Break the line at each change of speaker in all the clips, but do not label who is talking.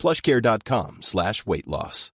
plushcare.com slash weight loss.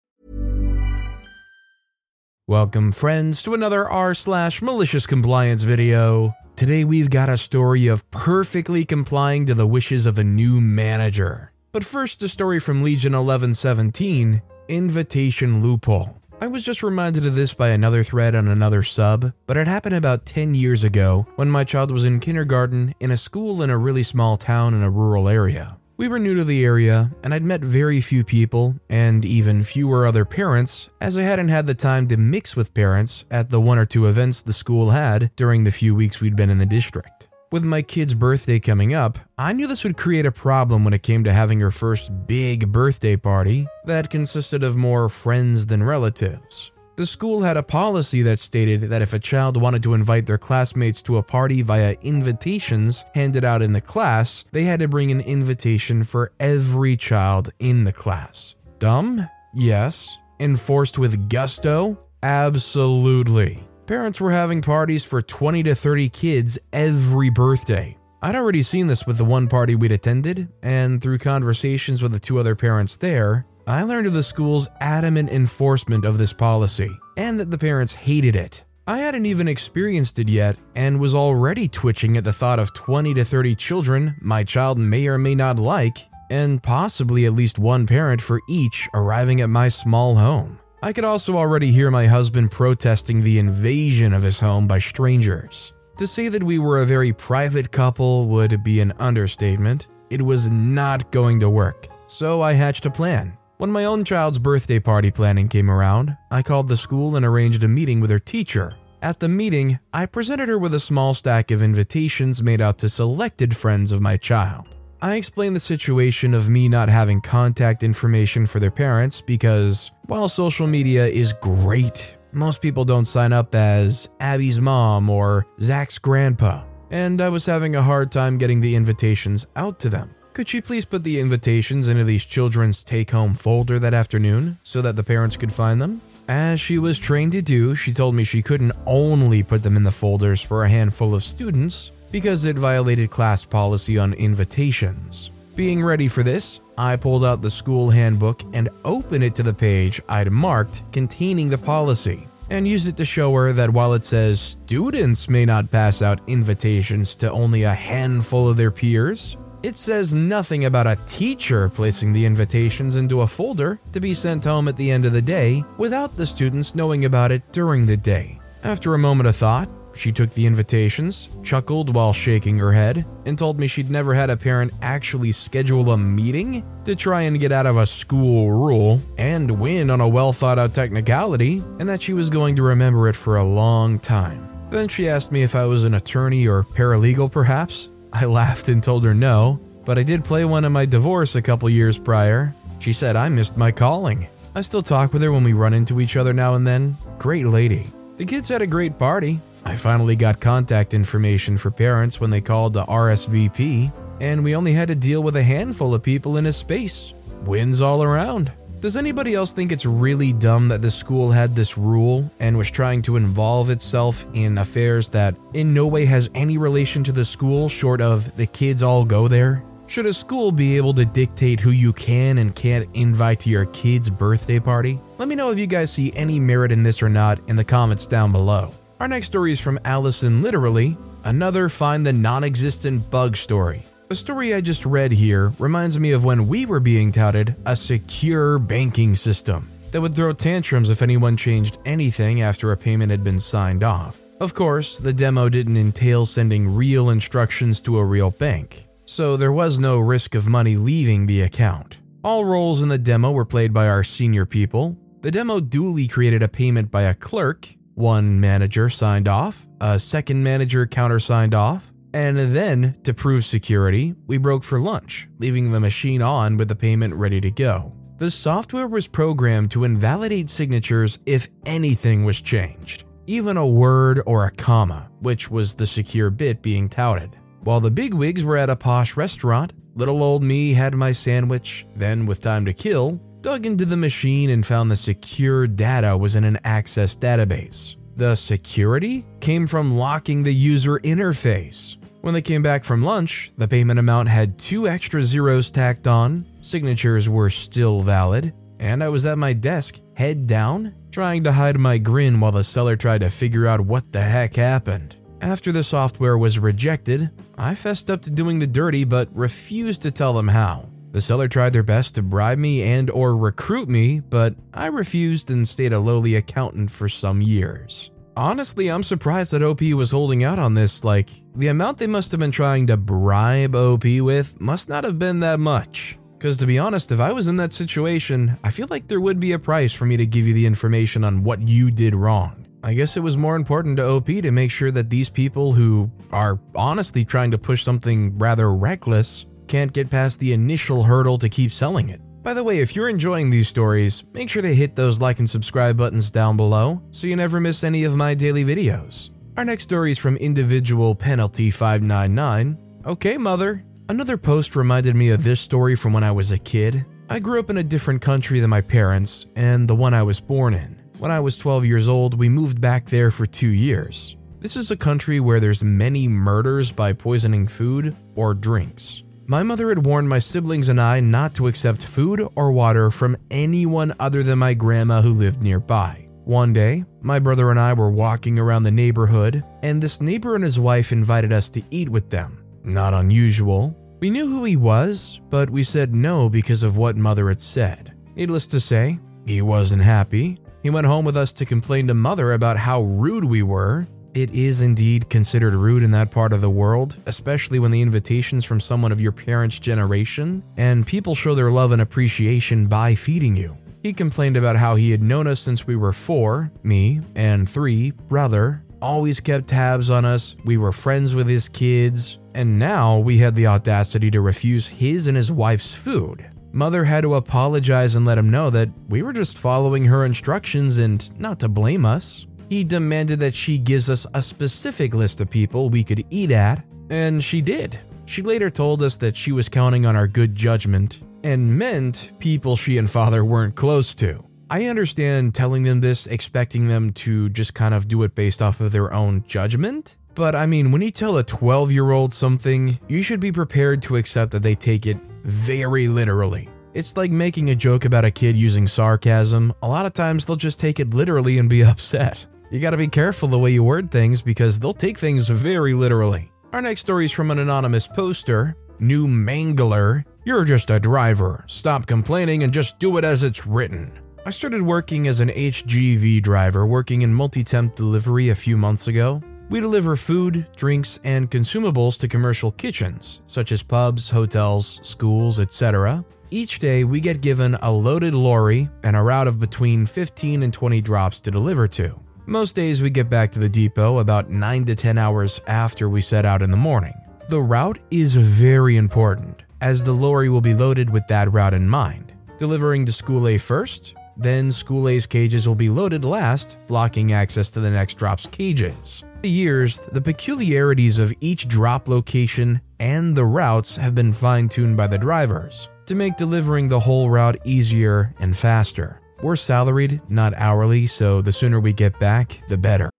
Welcome, friends, to another r slash malicious compliance video. Today we've got a story of perfectly complying to the wishes of a new manager. But first, a story from Legion 1117, Invitation Loophole. I was just reminded of this by another thread on another sub, but it happened about 10 years ago when my child was in kindergarten in a school in a really small town in a rural area. We were new to the area, and I'd met very few people, and even fewer other parents, as I hadn't had the time to mix with parents at the one or two events the school had during the few weeks we'd been in the district. With my kid's birthday coming up, I knew this would create a problem when it came to having her first big birthday party that consisted of more friends than relatives. The school had a policy that stated that if a child wanted to invite their classmates to a party via invitations handed out in the class, they had to bring an invitation for every child in the class. Dumb? Yes. Enforced with gusto? Absolutely. Parents were having parties for 20 to 30 kids every birthday. I'd already seen this with the one party we'd attended, and through conversations with the two other parents there, I learned of the school's adamant enforcement of this policy, and that the parents hated it. I hadn't even experienced it yet, and was already twitching at the thought of 20 to 30 children my child may or may not like, and possibly at least one parent for each arriving at my small home. I could also already hear my husband protesting the invasion of his home by strangers. To say that we were a very private couple would be an understatement. It was not going to work, so I hatched a plan. When my own child's birthday party planning came around, I called the school and arranged a meeting with her teacher. At the meeting, I presented her with a small stack of invitations made out to selected friends of my child. I explained the situation of me not having contact information for their parents because, while social media is great, most people don't sign up as Abby's mom or Zach's grandpa, and I was having a hard time getting the invitations out to them. Could she please put the invitations into these children's take home folder that afternoon so that the parents could find them? As she was trained to do, she told me she couldn't only put them in the folders for a handful of students because it violated class policy on invitations. Being ready for this, I pulled out the school handbook and opened it to the page I'd marked containing the policy and used it to show her that while it says students may not pass out invitations to only a handful of their peers, it says nothing about a teacher placing the invitations into a folder to be sent home at the end of the day without the students knowing about it during the day. After a moment of thought, she took the invitations, chuckled while shaking her head, and told me she'd never had a parent actually schedule a meeting to try and get out of a school rule and win on a well thought out technicality, and that she was going to remember it for a long time. Then she asked me if I was an attorney or paralegal, perhaps, I laughed and told her no, but I did play one in my divorce a couple years prior. She said I missed my calling. I still talk with her when we run into each other now and then. Great lady. The kids had a great party. I finally got contact information for parents when they called the RSVP, and we only had to deal with a handful of people in a space. Wins all around. Does anybody else think it's really dumb that the school had this rule and was trying to involve itself in affairs that in no way has any relation to the school short of the kids all go there? Should a school be able to dictate who you can and can't invite to your kid's birthday party? Let me know if you guys see any merit in this or not in the comments down below. Our next story is from Allison Literally, another find the non existent bug story. The story I just read here reminds me of when we were being touted a secure banking system that would throw tantrums if anyone changed anything after a payment had been signed off. Of course, the demo didn't entail sending real instructions to a real bank, so there was no risk of money leaving the account. All roles in the demo were played by our senior people. The demo duly created a payment by a clerk, one manager signed off, a second manager countersigned off, and then, to prove security, we broke for lunch, leaving the machine on with the payment ready to go. The software was programmed to invalidate signatures if anything was changed, even a word or a comma, which was the secure bit being touted. While the bigwigs were at a posh restaurant, little old me had my sandwich, then, with time to kill, dug into the machine and found the secure data was in an Access database. The security came from locking the user interface. When they came back from lunch, the payment amount had two extra zeros tacked on, signatures were still valid, and I was at my desk, head down, trying to hide my grin while the seller tried to figure out what the heck happened. After the software was rejected, I fessed up to doing the dirty but refused to tell them how. The seller tried their best to bribe me and or recruit me, but I refused and stayed a lowly accountant for some years. Honestly, I'm surprised that OP was holding out on this. Like, the amount they must have been trying to bribe OP with must not have been that much. Because to be honest, if I was in that situation, I feel like there would be a price for me to give you the information on what you did wrong. I guess it was more important to OP to make sure that these people who are honestly trying to push something rather reckless can't get past the initial hurdle to keep selling it. By the way, if you're enjoying these stories, make sure to hit those like and subscribe buttons down below so you never miss any of my daily videos. Our next story is from Individual Penalty 599. Okay, mother. Another post reminded me of this story from when I was a kid. I grew up in a different country than my parents and the one I was born in. When I was 12 years old, we moved back there for two years. This is a country where there's many murders by poisoning food or drinks. My mother had warned my siblings and I not to accept food or water from anyone other than my grandma who lived nearby. One day, my brother and I were walking around the neighborhood, and this neighbor and his wife invited us to eat with them. Not unusual. We knew who he was, but we said no because of what mother had said. Needless to say, he wasn't happy. He went home with us to complain to mother about how rude we were it is indeed considered rude in that part of the world, especially when the invitation's from someone of your parents' generation, and people show their love and appreciation by feeding you. He complained about how he had known us since we were four, me, and three, brother, always kept tabs on us, we were friends with his kids, and now we had the audacity to refuse his and his wife's food. Mother had to apologize and let him know that we were just following her instructions and not to blame us. He demanded that she gives us a specific list of people we could eat at, and she did. She later told us that she was counting on our good judgment and meant people she and father weren't close to. I understand telling them this, expecting them to just kind of do it based off of their own judgment. But I mean, when you tell a 12 year old something, you should be prepared to accept that they take it very literally. It's like making a joke about a kid using sarcasm. A lot of times they'll just take it literally and be upset. You gotta be careful the way you word things because they'll take things very literally. Our next story is from an anonymous poster, New Mangler. You're just a driver. Stop complaining and just do it as it's written. I started working as an HGV driver working in multi temp delivery a few months ago. We deliver food, drinks, and consumables to commercial kitchens, such as pubs, hotels, schools, etc. Each day, we get given a loaded lorry and a route of between 15 and 20 drops to deliver to. Most days we get back to the depot about 9 to 10 hours after we set out in the morning. The route is very important, as the lorry will be loaded with that route in mind. Delivering to School A first, then School A's cages will be loaded last, blocking access to the next drop's cages. For years, the peculiarities of each drop location and the routes have been fine tuned by the drivers to make delivering the whole route easier and faster. We're salaried, not hourly, so the sooner we get back, the better.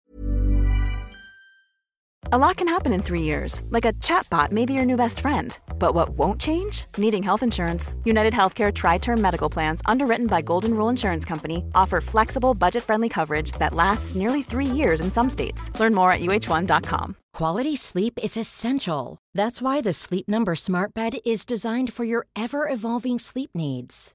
A lot can happen in three years, like a chatbot may be your new best friend. But what won't change? Needing health insurance. United Healthcare Tri Term Medical Plans, underwritten by Golden Rule Insurance Company, offer flexible, budget friendly coverage that lasts nearly three years in some states. Learn more at uh1.com.
Quality sleep is essential. That's why the Sleep Number Smart Bed is designed for your ever evolving sleep needs.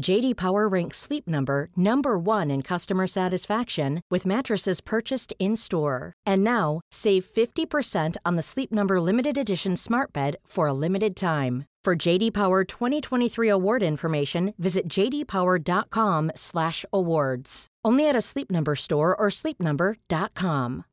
JD Power ranks Sleep Number number 1 in customer satisfaction with mattresses purchased in-store. And now, save 50% on the Sleep Number limited edition Smart Bed for a limited time. For JD Power 2023 award information, visit jdpower.com/awards. Only at a Sleep Number store or sleepnumber.com.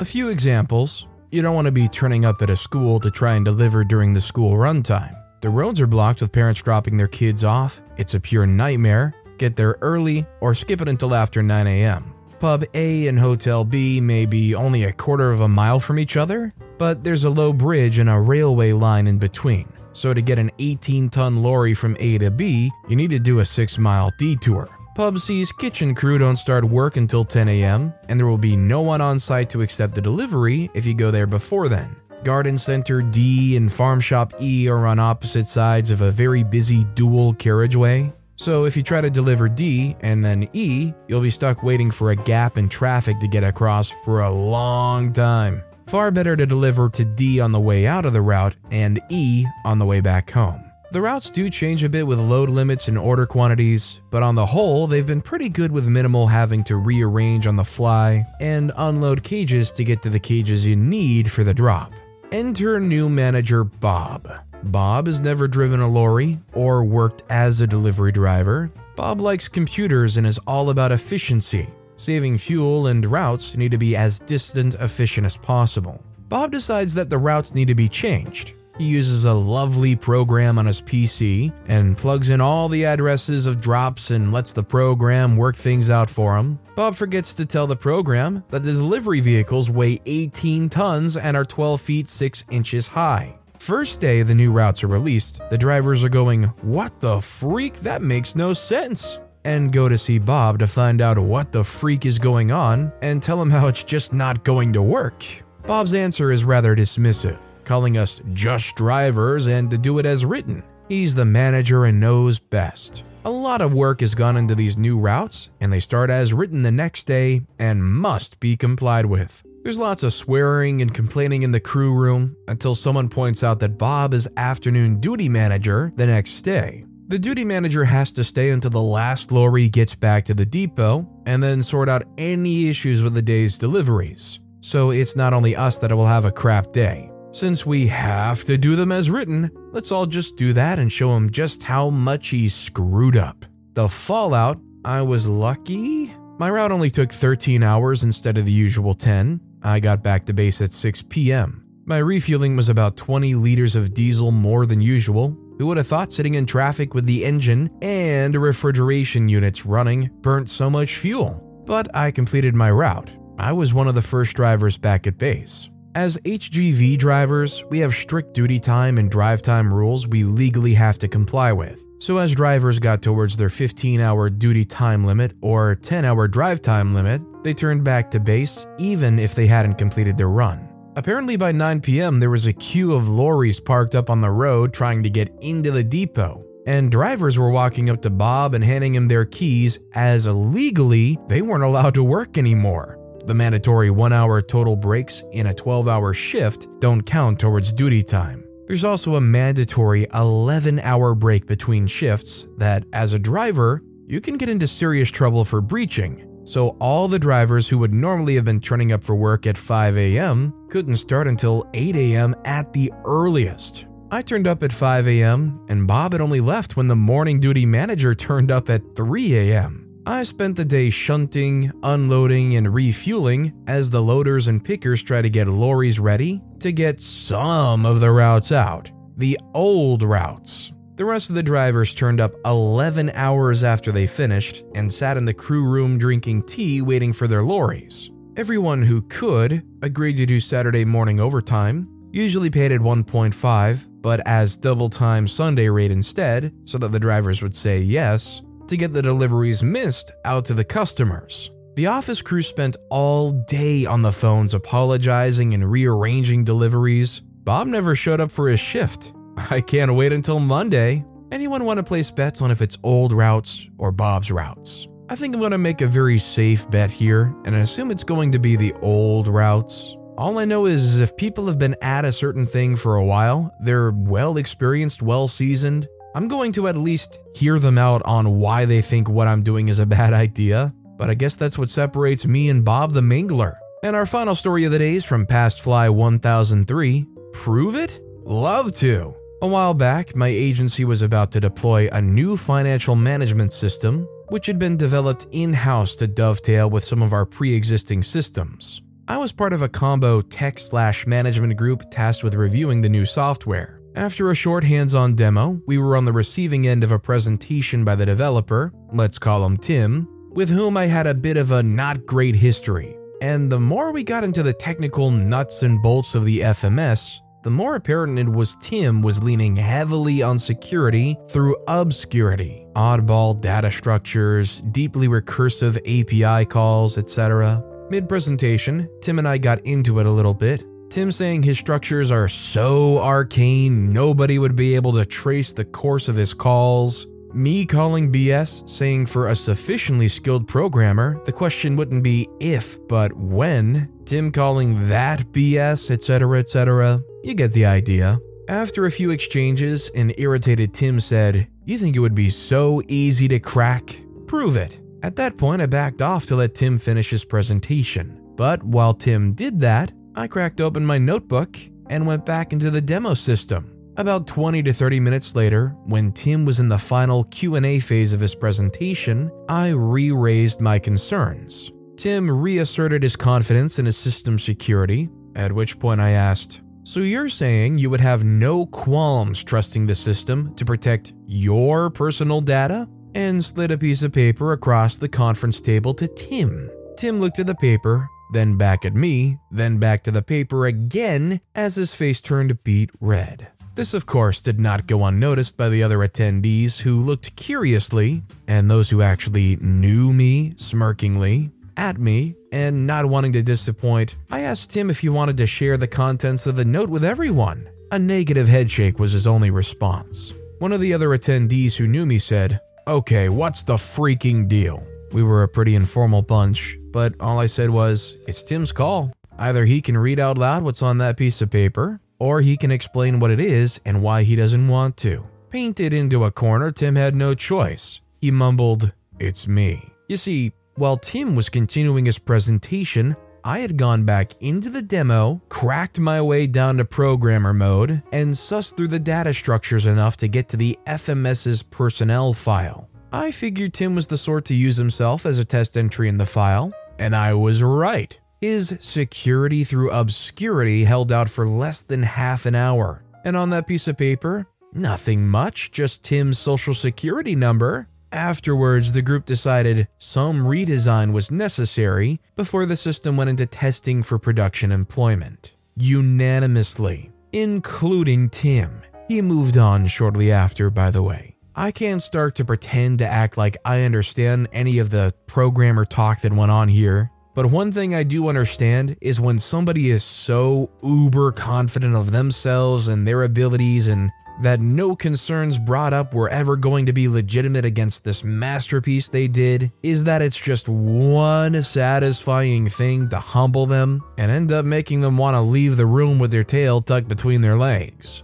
A few examples. You don't want to be turning up at a school to try and deliver during the school run time. The roads are blocked with parents dropping their kids off. It's a pure nightmare. Get there early or skip it until after 9 a.m. Pub A and Hotel B may be only a quarter of a mile from each other, but there's a low bridge and a railway line in between. So, to get an 18 ton lorry from A to B, you need to do a 6 mile detour. Pub C's kitchen crew don't start work until 10 a.m., and there will be no one on site to accept the delivery if you go there before then. Garden Center D and Farm Shop E are on opposite sides of a very busy dual carriageway. So if you try to deliver D and then E, you'll be stuck waiting for a gap in traffic to get across for a long time. Far better to deliver to D on the way out of the route and E on the way back home. The routes do change a bit with load limits and order quantities, but on the whole, they've been pretty good with minimal having to rearrange on the fly and unload cages to get to the cages you need for the drop. Enter new manager Bob. Bob has never driven a lorry or worked as a delivery driver. Bob likes computers and is all about efficiency. Saving fuel and routes need to be as distant efficient as possible. Bob decides that the routes need to be changed. He uses a lovely program on his PC and plugs in all the addresses of drops and lets the program work things out for him. Bob forgets to tell the program that the delivery vehicles weigh 18 tons and are 12 feet 6 inches high. First day the new routes are released, the drivers are going, What the freak? That makes no sense. And go to see Bob to find out what the freak is going on and tell him how it's just not going to work. Bob's answer is rather dismissive calling us just drivers and to do it as written. He's the manager and knows best. A lot of work has gone into these new routes, and they start as written the next day and must be complied with. There's lots of swearing and complaining in the crew room until someone points out that Bob is afternoon duty manager the next day. The duty manager has to stay until the last lorry gets back to the depot and then sort out any issues with the day's deliveries. So it's not only us that will have a crap day. Since we have to do them as written, let's all just do that and show him just how much he screwed up. The fallout, I was lucky. My route only took 13 hours instead of the usual 10. I got back to base at 6 p.m. My refueling was about 20 liters of diesel more than usual. Who would have thought sitting in traffic with the engine and refrigeration units running burnt so much fuel? But I completed my route. I was one of the first drivers back at base. As HGV drivers, we have strict duty time and drive time rules we legally have to comply with. So, as drivers got towards their 15 hour duty time limit or 10 hour drive time limit, they turned back to base even if they hadn't completed their run. Apparently, by 9 p.m., there was a queue of lorries parked up on the road trying to get into the depot, and drivers were walking up to Bob and handing him their keys as legally they weren't allowed to work anymore. The mandatory one hour total breaks in a 12 hour shift don't count towards duty time. There's also a mandatory 11 hour break between shifts that, as a driver, you can get into serious trouble for breaching. So, all the drivers who would normally have been turning up for work at 5 a.m. couldn't start until 8 a.m. at the earliest. I turned up at 5 a.m., and Bob had only left when the morning duty manager turned up at 3 a.m. I spent the day shunting, unloading, and refueling as the loaders and pickers try to get lorries ready to get some of the routes out. The old routes. The rest of the drivers turned up 11 hours after they finished and sat in the crew room drinking tea waiting for their lorries. Everyone who could agreed to do Saturday morning overtime, usually paid at 1.5, but as double time Sunday rate instead, so that the drivers would say yes, to get the deliveries missed out to the customers. The office crew spent all day on the phones apologizing and rearranging deliveries. Bob never showed up for his shift. I can't wait until Monday. Anyone want to place bets on if it's old routes or Bob's routes? I think I'm going to make a very safe bet here and I assume it's going to be the old routes. All I know is if people have been at a certain thing for a while, they're well experienced, well seasoned, I'm going to at least hear them out on why they think what I'm doing is a bad idea, but I guess that's what separates me and Bob the Mingler. And our final story of the day is from Past Fly 1003 Prove it? Love to. A while back, my agency was about to deploy a new financial management system, which had been developed in house to dovetail with some of our pre existing systems. I was part of a combo tech slash management group tasked with reviewing the new software. After a short hands on demo, we were on the receiving end of a presentation by the developer, let's call him Tim, with whom I had a bit of a not great history. And the more we got into the technical nuts and bolts of the FMS, the more apparent it was Tim was leaning heavily on security through obscurity, oddball data structures, deeply recursive API calls, etc. Mid presentation, Tim and I got into it a little bit. Tim saying his structures are so arcane nobody would be able to trace the course of his calls. Me calling BS, saying for a sufficiently skilled programmer, the question wouldn't be if, but when. Tim calling that BS, etc., etc. You get the idea. After a few exchanges, an irritated Tim said, You think it would be so easy to crack? Prove it. At that point, I backed off to let Tim finish his presentation. But while Tim did that, I cracked open my notebook and went back into the demo system. About 20 to 30 minutes later, when Tim was in the final Q&A phase of his presentation, I re-raised my concerns. Tim reasserted his confidence in his system security, at which point I asked, "So you're saying you would have no qualms trusting the system to protect your personal data?" and slid a piece of paper across the conference table to Tim. Tim looked at the paper, then back at me, then back to the paper again as his face turned beet red. This, of course, did not go unnoticed by the other attendees who looked curiously, and those who actually knew me smirkingly, at me, and not wanting to disappoint, I asked him if he wanted to share the contents of the note with everyone. A negative headshake was his only response. One of the other attendees who knew me said, Okay, what's the freaking deal? We were a pretty informal bunch, but all I said was, It's Tim's call. Either he can read out loud what's on that piece of paper, or he can explain what it is and why he doesn't want to. Painted into a corner, Tim had no choice. He mumbled, It's me. You see, while Tim was continuing his presentation, I had gone back into the demo, cracked my way down to programmer mode, and sussed through the data structures enough to get to the FMS's personnel file. I figured Tim was the sort to use himself as a test entry in the file, and I was right. His security through obscurity held out for less than half an hour. And on that piece of paper, nothing much, just Tim's social security number. Afterwards, the group decided some redesign was necessary before the system went into testing for production employment. Unanimously, including Tim. He moved on shortly after, by the way. I can't start to pretend to act like I understand any of the programmer talk that went on here, but one thing I do understand is when somebody is so uber confident of themselves and their abilities and that no concerns brought up were ever going to be legitimate against this masterpiece they did is that it's just one satisfying thing to humble them and end up making them want to leave the room with their tail tucked between their legs.